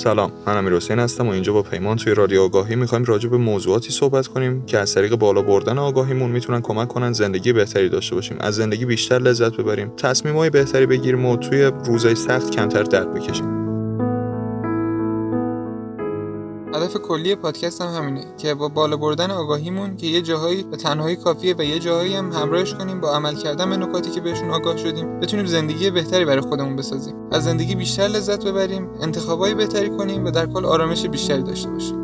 سلام من امیر حسین هستم و اینجا با پیمان توی رادیو آگاهی می‌خوایم راجع به موضوعاتی صحبت کنیم که از طریق بالا بردن آگاهیمون می‌تونن کمک کنن زندگی بهتری داشته باشیم. از زندگی بیشتر لذت ببریم. تصمیمای بهتری بگیریم و توی روزای سخت کمتر درد بکشیم. هدف کلی پادکست هم همینه که با بالا بردن آگاهیمون که یه جاهایی به تنهایی کافیه و یه جاهایی هم همراهش کنیم با عمل کردن به نکاتی که بهشون آگاه شدیم بتونیم زندگی بهتری برای خودمون بسازیم. از زندگی بیشتر لذت ببریم انتخابای بهتری کنیم و در کل آرامش بیشتری داشته باشیم.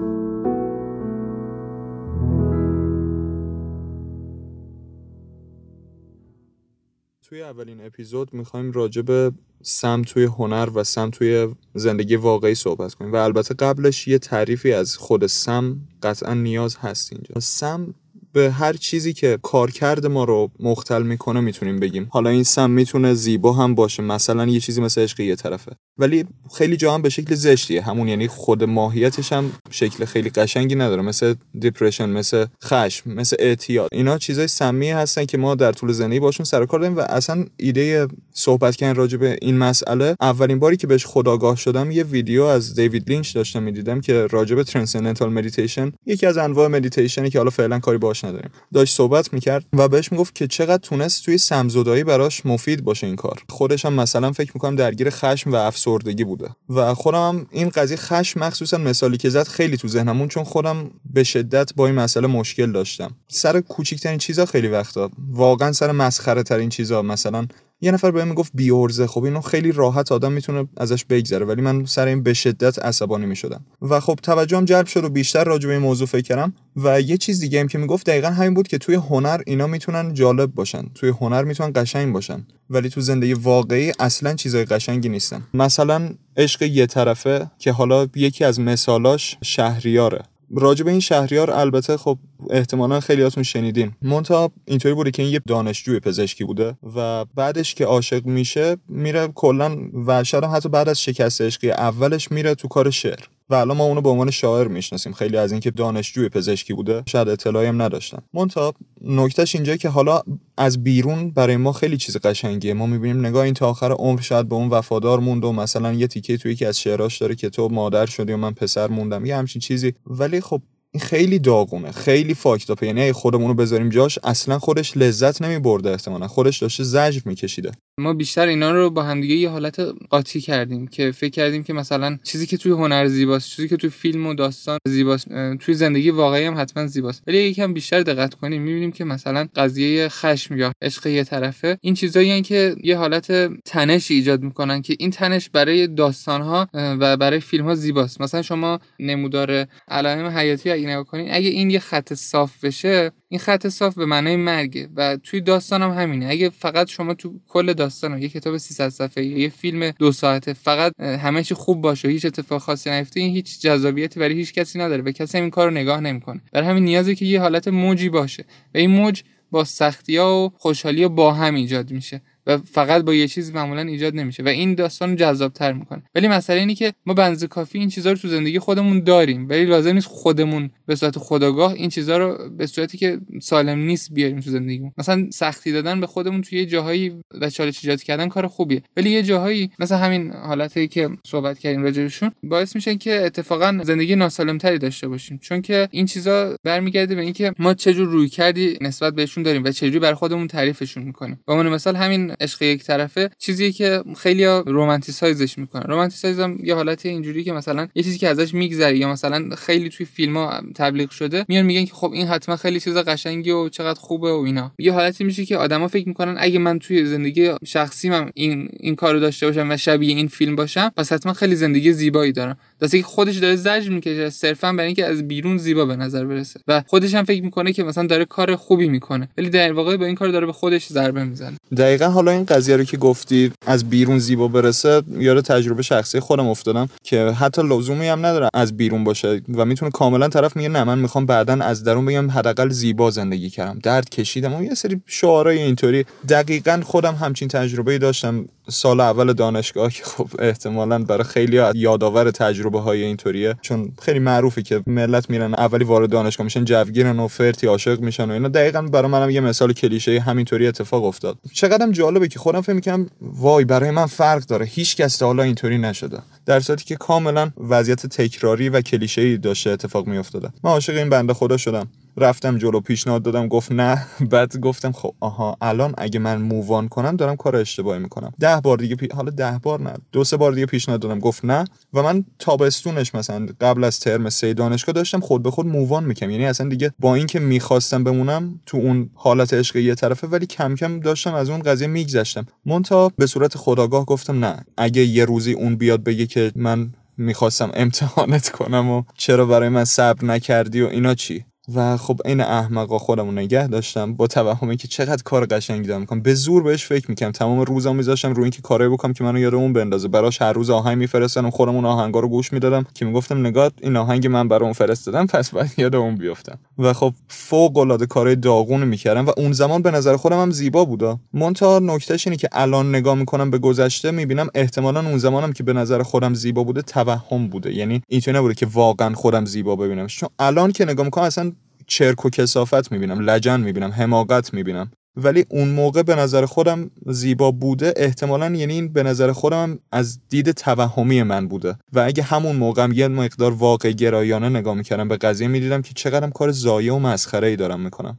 توی اولین اپیزود می‌خوایم راجع به سم توی هنر و سم توی زندگی واقعی صحبت کنیم. و البته قبلش یه تعریفی از خود سم قطعا نیاز هست اینجا. سم به هر چیزی که کارکرد ما رو مختل می‌کنه می‌تونیم بگیم. حالا این سم می‌تونه زیبا هم باشه مثلا یه چیزی مثل عشق یه طرفه. ولی خیلی جا هم به شکل زشتیه. همون یعنی خود ماهیتش هم شکل خیلی قشنگی نداره. مثل دیپرشن مثل خشم مثل اعتیاد. اینا چیزای سمی هستن که ما در طول زندگی باشون سر کار داریم و اصلا ایده صحبت کردن راجع به این مسئله اولین باری که بهش خودآگاه شدم یه ویدیو از دیوید لینچ داشتم می‌دیدم که راجع به transcendental meditation یکی از انواع مدیتیشنی که حالا فعلا کاری باش نداریم. داشت صحبت می‌کرد و بهش می‌گفت که چقدر تونست توی سمزدایی براش مفید باشه این کار. خودش هم مثلا فکر می‌کنم درگیر خشم و افسردگی بوده. و خودم هم این قضیه خشم مخصوصا مثالی که زد خیلی تو ذهنم موند چون خودم به شدت با این مسئله مشکل داشتم. سر کوچیکترین چیزا خیلی وقتا واقعا سر مسخره ترین چیزا مثلا یه نفر بهم می‌گفت بیورزه خب اینو خیلی راحت آدم می‌تونه ازش بگذره ولی من سر این به شدت عصبانی می‌شدم. و خب توجهم جلب شد و بیشتر راجع به این موضوع فکر کردم. و یه چیز دیگه هم که می‌گفت دقیقا همین بود که توی هنر اینا می‌تونن جالب باشن. توی هنر می‌تونن قشنگ باشن ولی تو زندگی واقعی اصلا چیزای قشنگی نیستن. مثلا عشق یه طرفه که حالا یکی از مثالاش شهریاره. راجع به این شهریار البته خب احتمالا خیلیاتون شنیدین. مونتا اینطوری بوده که این یه دانشجوی پزشکی بوده و بعدش که عاشق میشه میره کلا و شاید حتی بعد از شکست عشقی اولش میره تو کار شعر. و الان ما اونو به عنوان شاعر می‌شناسیم. خیلی از اینکه دانشجوی پزشکی بوده شاید اطلاعی هم نداشتن. مونتا نکتهش اینجا که حالا از بیرون برای ما خیلی چیز قشنگیه. ما می‌بینیم نگاه این تا آخر عمر شاید به اون وفادار موند و مثلا یه تیکه توی یکی از شعراش داره که تو مادر شدی و من پسر موندم. یه همچین چیزی. ولی خب این خیلی داغونه خیلی فاکتاپه یعنی خودمون رو بذاریم جاش اصلا خودش لذت نمیبرده احتمالا. خودش داشته زجر میکشیده. ما بیشتر اینا رو با همدیگه یه حالت قاطی کردیم که فکر کردیم که مثلا چیزی که توی هنر زیباست چیزی که توی فیلم و داستان زیباست توی زندگی واقعی هم حتما زیباست. ولی یکم بیشتر دقت کنیم می‌بینیم که مثلا قضیه خشم یا عشق یه طرفه. این چیزایی که یه حالت تنش ایجاد می‌کنن که این تنش برای داستان ها و برای فیلم ها زیباست. مثلا شما نمودار علائم حیاتی اگه نگاه کنین اگه این یه خط صاف بشه این خط صاف به معنای مرگه. و توی داستان هم همینه. اگه فقط شما تو کل داستان یه کتاب 300 صفحه یه فیلم دو ساعته فقط همه چی خوب باشه هیچ اتفاق خاصی نیفته این هیچ جذابیتی برای هیچ کسی نداره و کسی این کار رو نگاه نمی‌کنه. برای همین نیازه که یه حالت موجی باشه. و این موج با سختی ها و خوشحالی با هم ایجاد میشه. و فقط با یه چیز معمولا ایجاد نمیشه و این داستان رو جذابتر می‌کنه. ولی مسئله اینه که ما بنز کافی این چیزها رو تو زندگی خودمون داریم ولی لازم نیست خودمون به صورت خداگاه این چیزها رو به صورتی که سالم نیست بیاریم تو زندگیمون. مثلا سختی دادن به خودمون توی یه جاهایی و چالش ایجاد کردن کار خوبیه. ولی یه جاهایی مثلا همین حالتی که صحبت کردیم راجعشون باعث میشه که اتفاقا زندگی ناسالمتری داشته باشیم. چون که این چیزا برمیگرده به اینکه ما چه جور روی کردی نسبت بهشون داریم و چجوری بر خودمون تعریفشون می‌کنیم. به عنوان مثال همین عشق یک طرفه چیزی که خیلی رومانتیسایزش می‌کنن. رومانتیسایز هم یه حالت اینجوری که مثلا یه چیزی که ازش میگذری یا مثلا خیلی توی فیلم ها تبلیغ شده میان میگن که خب این حتما خیلی چیز قشنگی و چقدر خوبه و اینا. یه حالتی میشه که آدما فکر می‌کنن اگه من توی زندگی شخصیم هم این این کارو داشته باشم و شبیه این فیلم باشم پس حتما خیلی زندگی زیبایی دارم. دسته که خودش داره زجر می‌کشه صرفا برای اینکه از بیرون زیبا به نظر برسه و خودش هم فکر می‌کنه که مثلا داره کار خوبی می‌کنه ولی در واقع با این کار داره به خودش ضربه می‌زنه. دقیقا این قضیه رو که گفتی از بیرون زیبا برسه یاد تجربه شخصی خودم افتادم که حتی لزومی هم نداره از بیرون باشه و می‌تونه کاملا طرف میگه نه من می‌خوام بعدا از درون بگم حداقل زیبا زندگی کردم. درد کشیدم. و یه سری شعارای اینطوری. دقیقا خودم همچین تجربه داشتم سال اول دانشگاه که خب احتمالا برای خیلی یادآور تجربه های اینطوریه. چون خیلی معروفه که ملت میرن اولی وارد دانشگاه میشن جوگیرن و فرتی عاشق میشن و اینا. دقیقا برای منم یه مثال کلیشه همینطوری اتفاق افتاد. چقدرم جالب جالبه که خودم فکر می‌کنم وای برای من فرق داره. هیچ کس حالا اینطوری نشده. در صورتی که کاملا وضعیت تکراری و کلیشه‌ای داشته اتفاق میافتاده. من عاشق این بنده خدا شدم. رفتم جلو پیشنهاد دادم گفت نه. بعد گفتم خب آها الان اگه من مووان کنم دارم کار اشتباهی می‌کنم. ده بار دیگه پی... حالا ده بار نه دو سه بار دیگه پیشنهاد دادم گفت نه. و من تابستونش مثلا قبل از ترم سه دانشگاه داشتم خود به خود مووان می‌کنم یعنی اصلا دیگه با اینکه می‌خواستم بمونم تو اون حالت عشق یه طرفه ولی کم کم داشتم از اون قضیه میگذشتم. مونتا به صورت خداگاه گفتم نه. اگه یه روزی اون بیاد بگه که من می‌خواستم امتحانت کنم و چرا برای من صبر نکردی و اینا چی؟ و خب این احمقا خودمو نگه داشتم با توهمی که چقدر کار قشنگی دارم می‌کنم. به زور بهش فکر می‌کنم تمام روزم میذاشتم روی اینکه کارایی بکنم که منو یاد اون بندازه. براش هر روز آهنگ میفرستم خودم اون آهنگا رو گوش می‌دادم که می‌گفتم نگاه این آهنگ من برای اون فرستادم پس باید یاد اون بیفتم و خب فوق العاده کارهای داغون می‌کردم و اون زمان به نظر خودم هم زیبا بودا. مونتا نکتهش اینه که الان نگاه می‌کنم به گذشته می‌بینم احتمالا اون زمانم که به نظر خودم زیبا بوده توهم بوده. یعنی اینطوری نبوده که واقعا خودم زیبا ببینم. چون الان که نگاه می‌کنم اصلا چرک و کسافت می‌بینم لجن می‌بینم حماقت می‌بینم. ولی اون موقع به نظر خودم زیبا بوده احتمالا یعنی این به نظر خودم از دید توهمی من بوده. و اگه همون موقع یه مقدار واقع گرایانه نگاه می‌کردم به قضیه می‌دیدم که چقدرم کار زایه و مسخره ای دارم می‌کنم.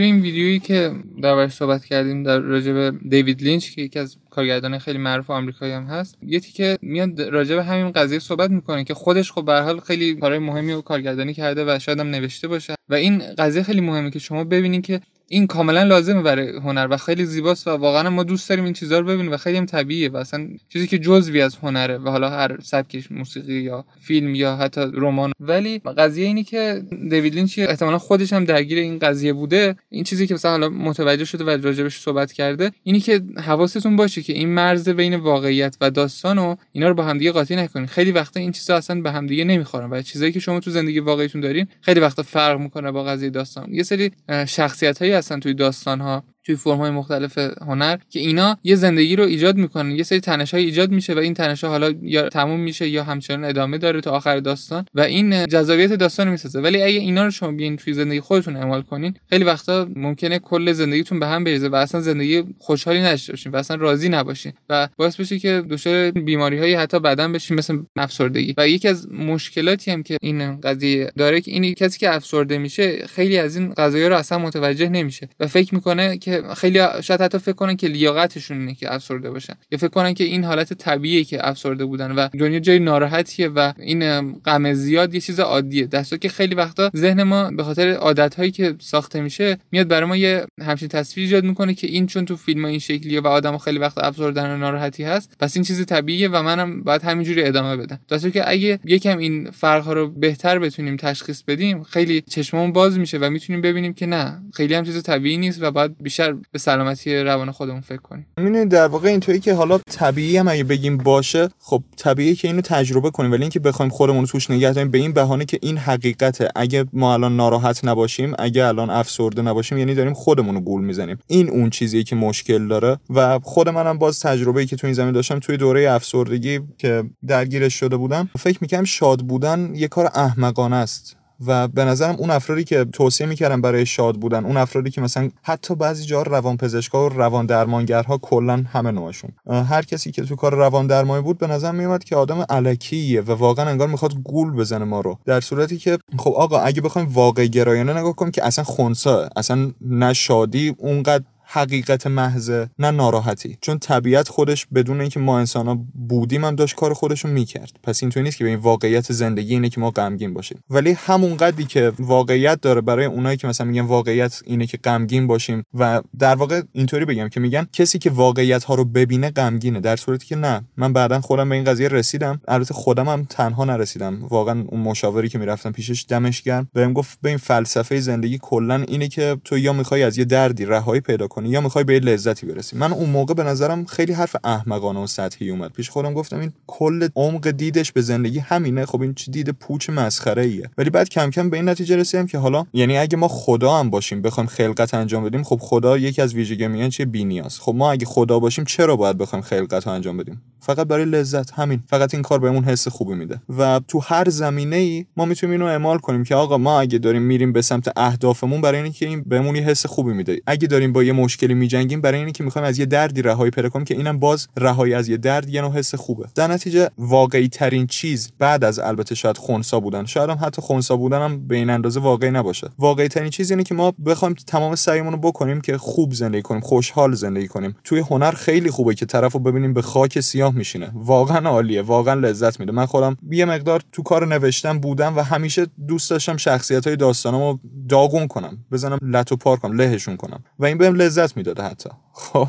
توی این ویدیویی که دربارش صحبت کردیم در راجع به دیوید لینچ که یکی از کارگردان خیلی معروف آمریکایی هم هست یه که میاد راجع به همین قضیه صحبت می‌کنه که خودش خب به حال خیلی کارهای مهمی و کارگردانی کرده و شاید هم نوشته باشه. و این قضیه خیلی مهمه که شما ببینید که این کاملا لازمه برای هنر و خیلی زیباست و واقعا ما دوست داریم این چیزها رو ببینیم و خیلی هم طبیعیه و اصلا چیزی که جزوی از هنره و حالا هر سبکش موسیقی یا فیلم یا حتی رمان. ولی قضیه اینی که دیوید لینچ احتمالا خودش هم درگیر این قضیه بوده این چیزی که مثلا حالا متوجه شده و راجبش صحبت کرده اینی که حواستون باشه که این مرز بین واقعیت و داستان و اینا رو با همدیگه قاطی نکنید خیلی وقتا این چیزا اصلا به همدیگه نمی‌خورن و چیزایی که شما تو زندگی واقعیتون دارین خیلی وقتا فرق می‌کنه با قضیه داستان. یه سری شخصیت هایی هستن توی داستان ها توی فرم های مختلف هنر که اینا یه زندگی رو ایجاد می‌کنن یه سری تنش های ایجاد میشه و این تنش ها حالا یا تموم میشه یا همچنان ادامه داره تا آخر داستان و این جذابیت داستان می‌سازه. ولی اگه اینا رو شما بیاین توی زندگی خودتون اعمال کنین خیلی وقتا ممکنه کل زندگیتون به هم بریزه و اصلا زندگی خوشحالی نداشته باشین و اصلا راضی نباشین و باعث بشه که دچار بیماری های حتی بدن بشین مثل افسردگی. و یکی از مشکلاتی هم که این قضیه داره که این کسی که افسرده میشه خیلی از این قضايا رو اصلا متوجه نمیشه و فکر می‌کنه خیلی شاید حتی فکر کنن که لیاقتشون اینه که افسرده باشن. یا فکر کنن که این حالت طبیعیه که افسرده بودن و دنیا جای ناراحتیه و این غم زیاد یه چیز عادیه. دستا که خیلی وقتا ذهن ما به خاطر عادت هایی که ساخته میشه میاد برای ما یه همچین تصویر ایجاد می‌کنه که این چون تو فیلم این شکلیه و آدم خیلی وقت افسردن و ناراحتی هست پس این چیز طبیعیه و منم باید همینجوری ادامه بدم. دستا که اگه یکم این فرق رو بهتر بتونیم تشخیص بدیم خیلی چشممون باز میشه و می‌تونیم ببینیم که نه خیلی هم چیز طبیعی نیست و باید بیشتر به سلامتی روان خودمون فکر کنیم. می‌دونید در واقع اینطوری که حالا طبیعی هم اگه بگیم باشه خب طبیعیه که اینو تجربه کنیم. ولی اینکه بخوایم خودمون رو توش نگه داریم به این بهانه که این حقیقته. اگه ما الان ناراحت نباشیم اگه الان افسرده نباشیم یعنی داریم خودمون رو گول می‌زنیم. این اون چیزیه که مشکل داره. و خود منم باز تجربه‌ای که تو این زمین داشتم توی دوره افسردگی که درگیرش شده بودم فکر می‌کنم شاد بودن یه کار احمقانه است. و به نظرم اون افرادی که توصیه می‌کردن برای شاد بودن اون افرادی که مثلا حتی بعضی جا روان پزشکا و روان درمانگرها کلا همه نوعشون. هر کسی که تو کار روان درمانی بود به نظر میومد که آدم الکیه و واقعا انگار می‌خواد گول بزنه ما رو. در صورتی که خب آقا اگه بخوایم واقع گرایانه نگاه کنیم که اصلا خونسا اصلا نه شادی اونقدر حقیقت محضه نه ناراحتی. چون طبیعت خودش بدون اینکه ما انسان ها بودیم هم داشت کار خودش رو می‌کرد. پس اینطوری نیست که به این واقعیت زندگی اینه که ما غمگین باشیم. ولی همون قدری که واقعیت داره برای اونایی که مثلا میگن واقعیت اینه که غمگین باشیم و در واقع اینطوری بگم که میگن کسی که واقعیت ها رو ببینه غمگینه. در صورتی که نه من بعدا خودم به این قضیه رسیدم. البته خودم هم تنها نرسیدم. واقعا اون مشاوری که می‌رفتم پیشش دمش گرم. بهم گفت به این فلسفه زندگی کلا اینه که تو یا می‌خوای از یه دردی رهایی پیدا یا می‌خوای به لذتی برسی. من اون موقع به نظرم خیلی حرف احمقانه و سطحی اومد. پیش خودم گفتم این کل عمق دیدش به زندگی همینه. خب این چه دید پوچ مسخره ایه ولی بعد کم کم به این نتیجه رسیدم که حالا یعنی اگه ما خدا هم باشیم بخوایم خلقت انجام بدیم خب خدا یکی از ویژگی میان چیه؟ بینیاز خب ما اگه خدا باشیم چرا باید بخوایم خلقت انجام بدیم؟ فقط برای لذت همین. فقط این کار بهمون حس خوبی میده. و تو هر زمینه ای ما می‌تونیم اینو اعمال کنیم که آقا ما اگه داریم میریم به سمت اهدافمون برای اینکه این بهمون یه حس خوبی میده. اگه داریم با یه مشکلی میجنگیم برای اینکه می‌خوایم از یه دردی رهایی پیدا کنیم که اینم باز رهایی از یه درد یه نوع حس خوبه. در نتیجه واقعی ترین چیز بعد از البته شاید خونسا بودن. شاید هم حتی خونسا بودن هم به این اندازه واقعی نباشه. واقعی ترین چیز اینه که ما بخوایم تمام سعیمون رو بکنیم که خوب زندگی کنیم خوشحال زندگی کنیم. توی هنر خیلی خوبه که طرفو ببینیم به خاک سیاه میشینه. واقعا عالیه واقعا لذت میده. من خودم یه مقدار تو کار نوشتن بودم و همیشه دوست داشتم شخصیت های داستانمو داغون کنم بزنم لتو پار کنم لهشون کنم. و این بهم لذت می‌داده حتی. خب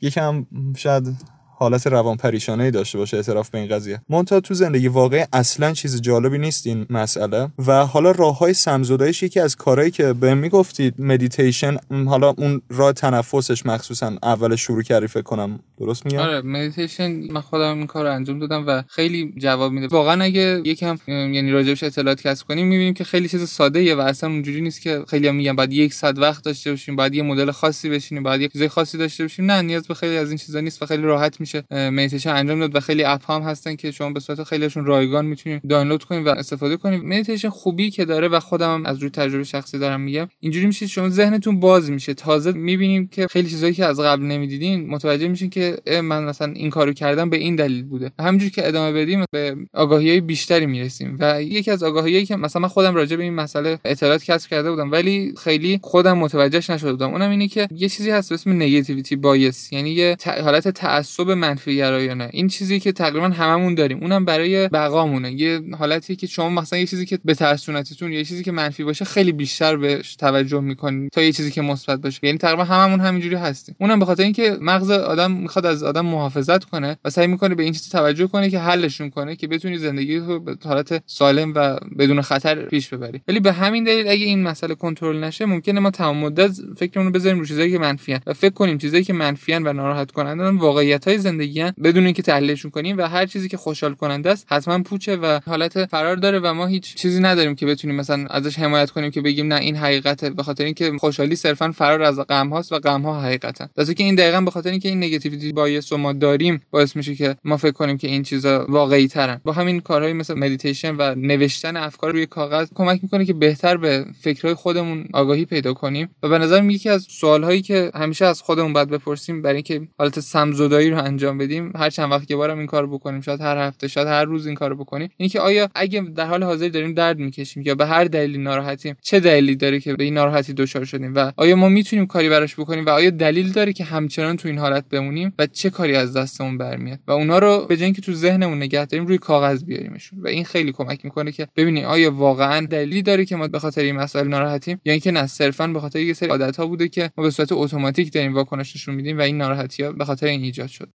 یکم شاید حالت روان پریشانه ای داشته باشه اعتراف به این قضیه. مونتا تو زندگی واقعی اصلا چیز جالبی نیست این مسئله. و حالا راه های سمزدایش یکی از کارهایی که به می‌گفتید مدیتیشن حالا اون راه تنفسش مخصوصا اول شروع کردی فکر کنم. درست میگم؟ آره مدیتیشن من خودم این کار انجام دادم و خیلی جواب میده واقعا اگه یکم یعنی راجبش اطلاعات کسب کنیم می‌بینیم که خیلی چیز ساده ایه و اصلا اونجوری نیست که خیلی هم میگن بعد یک ساعت وقت داشته باشیم بعد یه مدل خاصی بشینیم بعد یه چیز خاصی داشته باشیم. نه نیاز به خیلی از این چیزا نیست و خیلی راحت مدیتیشن انجام داد و خیلی اپ هم هستن که شما به صورت خیلیشون رایگان می‌تونید دانلود کنید و استفاده کنید مدیتیشن خوبی که داره و خودم هم از روی تجربه شخصی دارم میگم اینجوری میشه شما ذهنتون باز میشه. تازه می‌بینیم که خیلی چیزایی که از قبل نمی‌دیدین متوجه میشین که من مثلا این کارو کردم به این دلیل بوده. همینجوری که ادامه بدیم به آگاهی بیشتری می‌رسیم و یکی از آگاهیایی که مثلا من خودم راجع به این مسئله اطلاعات کسب کرده بودم ولی خیلی خودم متوجهش نشده بودم. اونم اینه که یه چیزی هست به اسم نگاتیویتی بایس یعنی یه حالت تعصب منفی گرایانه این چیزی که تقریبا هممون داریم. اونم برای بقامونه. یه حالتی که شما مثلا یه چیزی که به ترسونتتون یه چیزی که منفی باشه خیلی بیشتر بهش توجه می‌کنید تا یه چیزی که مثبت باشه. یعنی تقریبا هممون همینجوری هستیم. اونم به خاطر اینکه مغز آدم می‌خواد از آدم محافظت کنه و سعی می‌کنه به این چیز توجه کنه که حلشون کنه که بتونی زندگی رو به حالت سالم و بدون خطر پیش ببری. ولی به همین دلیل اگه این مسئله کنترل نشه ممکنه ما تمام مدت فکرمون رو بذاریم رو چیزایی که منفیان و فکر کنیم چیزایی که منفیان و ناراحت کنندن واقعیت های زندگی بدون اینکه تحلیلشون کنیم و هر چیزی که خوشحال کننده است حتما پوچه و حالت فرار داره و ما هیچ چیزی نداریم که بتونیم مثلا ازش حمایت کنیم که بگیم نه این حقیقته. به خاطر اینکه خوشحالی صرفا فرار از غم هاست و غم ها حقیقتا درسته که این دقیقا به خاطر اینکه این negativity bias ما داریم باعث میشه که ما فکر کنیم که این چیزا واقعی ترن با همین کارهایی مثل مدیتیشن و نوشتن افکار روی کاغذ کمک می‌کنه که بهتر به فکرهای خودمون آگاهی پیدا کنیم و به نظر یکی از سوالهایی که همیشه از خودمون باید بپرسیم برای اینکه حالت سمزدایی رو انجام بدیم هر چند وقت یه بارم این کار بکنیم شاید هر هفته شاید هر روز این کارو بکنیم. اینه که آیا اگه در حال حاضر داریم درد می‌کشیم یا به هر دلیلی ناراحتیم چه دلیلی داره که به این ناراحتی دچار شدیم و آیا ما می‌تونیم کاری براش بکنیم و آیا دلیل داره که همچنان تو این حالت بمونیم و چه کاری از دستمون برمیاد؟ و اونا رو به اینکه تو ذهنمون نگه داریم روی کاغذ بیاریمشون. و این خیلی کمک می‌کنه که ببینیم آیا واقعا دلیلی داره که ما به خاطر این مسائل ناراحتیم یا اینکه نه صرفا به خاطر یه سری عادت ها بوده که ما به صورت اتوماتیک داریم واکنش نشون میدیم و این ناراحتی ها به خاطر این ایجاد شد.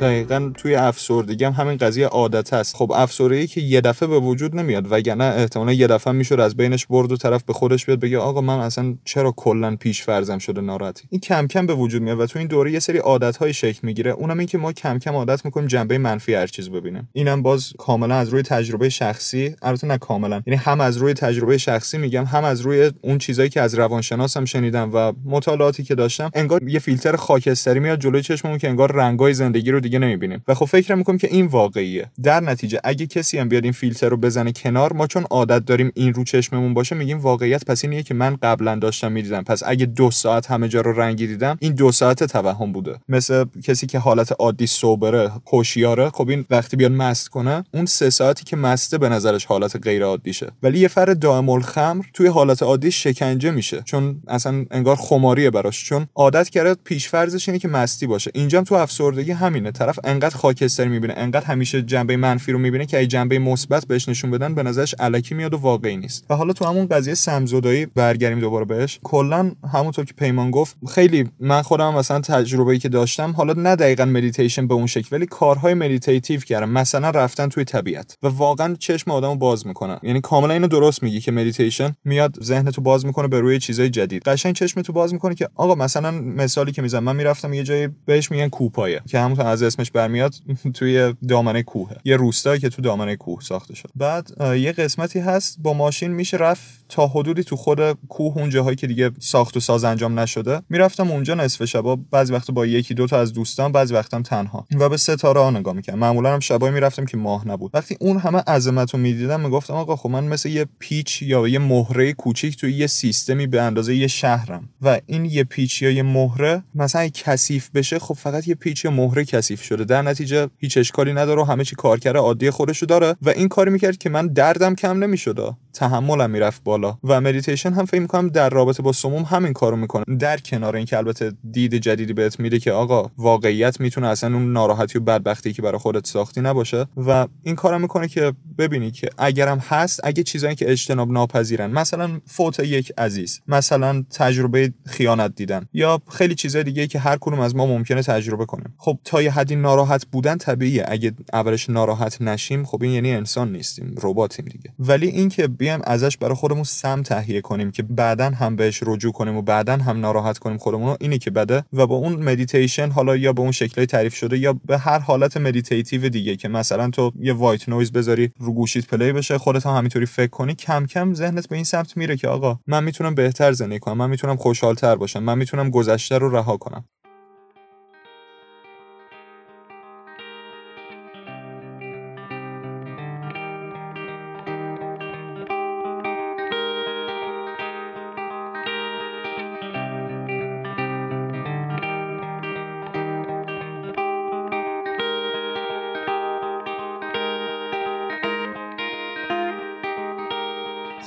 دقیقا توی افسردگی هم همین قضیه عادت است. خب افسردگی که یه دفعه به وجود نمیاد وگرنه احتمالا یه دفعه می‌شد از بینش برد و طرف به خودش بیاد بگه آقا من اصلا چرا کلا پیش فرزم شده ناراحتی؟ این کم کم به وجود میاد و تو این دوره یه سری عادت های شکل می‌گیره. اونم این که ما کم کم عادت می‌کنیم جنبه منفی هر چیز ببینیم. اینم باز کاملا از روی تجربه شخصی البته نه کاملا. یعنی هم از روی تجربه شخصی میگم هم از روی اون چیزایی که از روانشناسم شنیدم و مطالعاتی که داشتم انگار یه فیلتر خاکستری میاد جلوی چشممون که انگار رنگای زندگی رو دیگه نمی‌بینیم. و خب فکر می‌کنم که این واقعیه. در نتیجه اگه کسی هم بیاد این فیلتر رو بزنه کنار ما چون عادت داریم این رو چشممون باشه میگیم واقعیت پس اینیه که من قبلا داشتم می‌دیدم. پس اگه دو ساعت همه جا رو رنگی دیدم این دو ساعت توهم بوده. مثل کسی که حالت عادی sober ه هوشیاره خب این وقتی بیاد مست کنه اون سه ساعتی که مسته به نظرش حالت غیر عادی شه. ولی یه فرد دائم الخمر توی حالت عادی شکنجه میشه. چون اصلا انگار خماریه براش. چون عادت کرده پیش فرضش اینه که مستی باشه. اینجام تو افسردگی همینه. طرف انقدر خاکستری می‌بینه انقدر همیشه جنبه منفی رو می‌بینه که ای جنبه مثبت بهش نشون بدن به نظرش الکی میاد و واقعی نیست. و حالا تو همون قضیه سمزدایی برگردیم دوباره بهش. کلا همونطور که پیمان گفت خیلی من خودم مثلا تجربه‌ای که داشتم حالا نه دقیقا مدیتیشن به اون شکل ولی کارهای meditative کردم مثلا رفتن توی طبیعت. و واقعا چشم آدمو باز می‌کنه. یعنی کاملا اینو درست میگی که مدیتیشن میاد ذهن تو باز می‌کنه به روی چیزای جدید. قشنگ چشم تو باز می‌کنه که آقا مثلا مثالی که می‌زنم من می‌رفتم یه جایی بهش میگن کوهپایه که همون از اسمش برمیاد توی دامنه کوه. یه روستایی که تو دامنه کوه ساخته شد. بعد یه قسمتی هست با ماشین میشه رفت تا حدودی تو خود کوه اون جاهایی که دیگه ساخت و ساز انجام نشده. می‌رفتم اونجا نصف شبا بعضی وقت با یکی دو تا از دوستان بعضی وقتم تنها. و به ستاره ها نگاه می‌کردم. معمولا هم شبایی می‌رفتم که ماه نبود. وقتی اون همه عظمت رو می‌دیدم می‌گفتم آقا خب من مثل یه پیچ یا یه مهره کوچیک توی یه سیستمی به اندازه یه شهرم. و این یه پیچ یا یه مهره مثلا کثیف بشه خب فقط یه پیچ یا مهره کثیف شده. در نتیجه هیچ اشکالی نداره و همه چی کارکرد عادی خودشو داره و این کاری می‌کرد که من دردم کم نمی‌شد. تحملم می‌رفت بالا و مدیتیشن هم فکر می‌کنم در رابطه با سموم همین کارو می‌کنه. در کنار اینکه البته دید جدیدی بهت میده که آقا واقعیت می‌تونه اصلا اون ناراحتی و بدبختی که برای خودت ساختی نباشه و این کارم می‌کنه که ببینی که اگرم هست اگه چیزایی که اجتناب ناپذیرن مثلا فوت یک عزیز مثلا تجربه خیانت دیدن یا خیلی چیزای دیگه که هر کدوم از ما ممکنه تجربه کنیم. خب تا یه حدی ناراحت بودن طبیعیه. اگه اولش ناراحت نشیم خب این یعنی انسان نیستیم رباتیم دیگه. ولی اینکه بیایم ازش برای خودمون سم تهیه کنیم که بعدا هم بهش رجوع کنیم و بعدا هم ناراحت کنیم خودمون اینه که بده و با اون مدیتیشن حالا یا به اون شکلی تعریف شده یا به هر حالت meditative دیگه که مثلا تو یه white noise بذاری رو گوشیت play بشه خودت هم همینطوری فکر کنی کم کم ذهنت به این سمت میره که آقا من می‌تونم بهتر زندگی کنم من می‌تونم خوشحالتر باشم من می‌تونم گذشته رو رها کنم.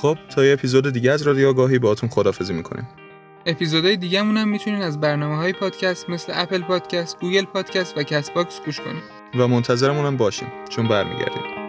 خب تا یه اپیزود دیگه از رادیو آگاهی باهاتون خدافظی می‌کنیم. اپیزودهای دیگه هم می‌تونین از برنامه های پادکست مثل Apple Podcast، Google Podcast و Castbox گوش کنید و منتظرمون هم باشیم چون برمیگردیم.